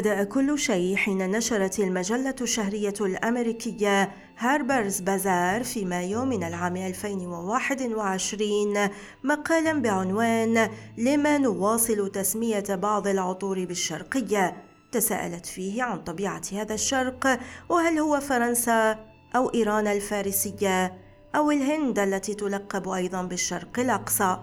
بدأ كل شيء حين نشرت المجلة الشهرية الأمريكية هاربرز بازار في مايو من العام 2021 مقالا بعنوان لما نواصل تسمية بعض العطور بالشرقية تساءلت فيه عن طبيعة هذا الشرق وهل هو فرنسا أو إيران الفارسية أو الهند التي تلقب أيضا بالشرق الأقصى.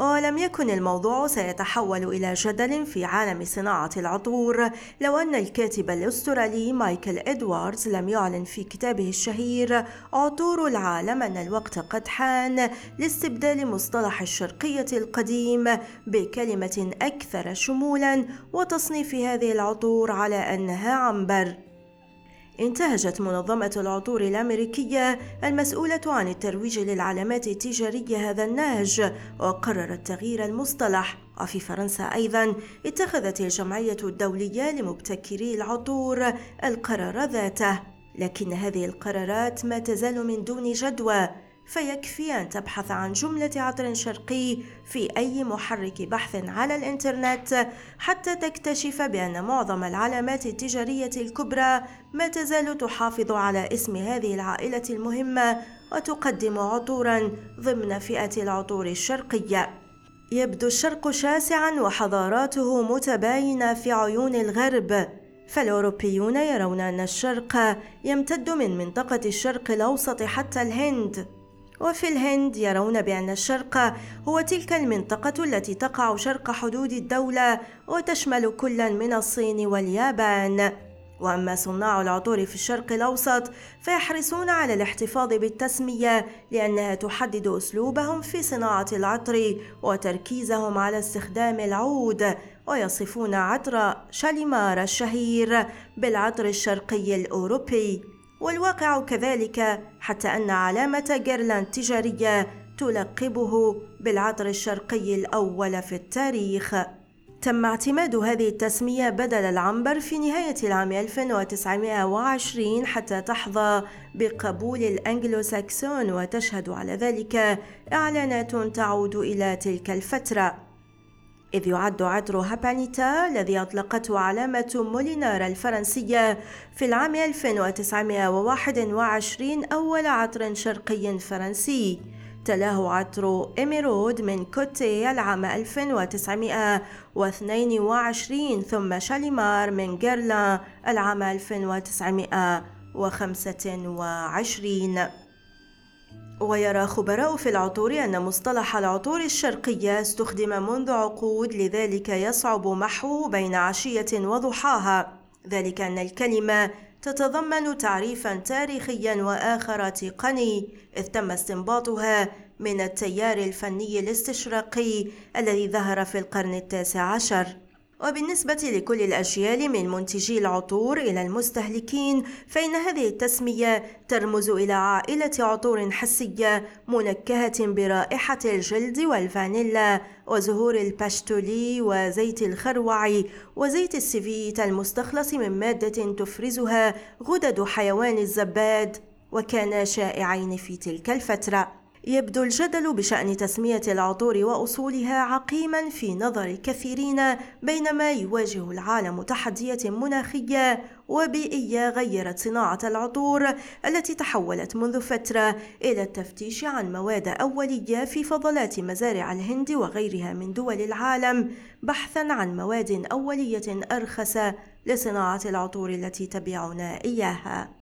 ولم يكن الموضوع سيتحول إلى جدل في عالم صناعة العطور لو أن الكاتب الأسترالي مايكل إدواردز لم يعلن في كتابه الشهير عطور العالم أن الوقت قد حان لاستبدال مصطلح الشرقية القديم بكلمة أكثر شمولا وتصنيف هذه العطور على أنها عنبر. انتهجت منظمة العطور الأمريكية المسؤولة عن الترويج للعلامات التجارية هذا النهج وقررت تغيير المصطلح. وفي فرنسا أيضا اتخذت الجمعية الدولية لمبتكري العطور القرار ذاته. لكن هذه القرارات ما تزال من دون جدوى. فيكفي أن تبحث عن جملة عطر شرقي في أي محرك بحث على الإنترنت حتى تكتشف بأن معظم العلامات التجارية الكبرى ما تزال تحافظ على اسم هذه العائلة المهمة وتقدم عطورا ضمن فئة العطور الشرقية. يبدو الشرق شاسعا وحضاراته متباينة في عيون الغرب فالأوروبيون يرون أن الشرق يمتد من منطقة الشرق الأوسط حتى الهند وفي الهند يرون بأن الشرق هو تلك المنطقة التي تقع شرق حدود الدولة وتشمل كلا من الصين واليابان. وأما صناع العطور في الشرق الأوسط فيحرصون على الاحتفاظ بالتسمية لأنها تحدد أسلوبهم في صناعة العطر وتركيزهم على استخدام العود ويصفون عطر شاليمار الشهير بالعطر الشرقي الأوروبي. والواقع كذلك حتى أن علامة جيرلاند تجارية تلقبه بالعطر الشرقي الأول في التاريخ. تم اعتماد هذه التسمية بدل العنبر في نهاية العام 1920 حتى تحظى بقبول الأنجلو ساكسون وتشهد على ذلك إعلانات تعود إلى تلك الفترة. إذ يعد عطر هابانيتا الذي أطلقته علامة مولينار الفرنسية في العام 1921 أول عطر شرقي فرنسي. تلاه عطر إميرود من كوتي العام 1922 ثم شاليمار من جيرلان العام 1925 ويرى خبراء في العطور أن مصطلح العطور الشرقية استخدم منذ عقود لذلك يصعب محوه بين عشية وضحاها. ذلك أن الكلمة تتضمن تعريفا تاريخيا وآخر تقني إذ تم استنباطها من التيار الفني الاستشراقي الذي ظهر في القرن التاسع عشر. وبالنسبة لكل الأجيال من منتجي العطور إلى المستهلكين فإن هذه التسمية ترمز إلى عائلة عطور حسية منكهة برائحة الجلد والفانيلا وزهور الباشتولي وزيت الخروع وزيت السيفيت المستخلص من مادة تفرزها غدد حيوان الزباد وكانا شائعين في تلك الفترة. يبدو الجدل بشأن تسمية العطور وأصولها عقيما في نظر كثيرين بينما يواجه العالم تحديات مناخية وبيئية غيرت صناعة العطور التي تحولت منذ فترة إلى التفتيش عن مواد أولية في فضلات مزارع الهند وغيرها من دول العالم بحثا عن مواد أولية أرخص لصناعة العطور التي تبيعنا إياها.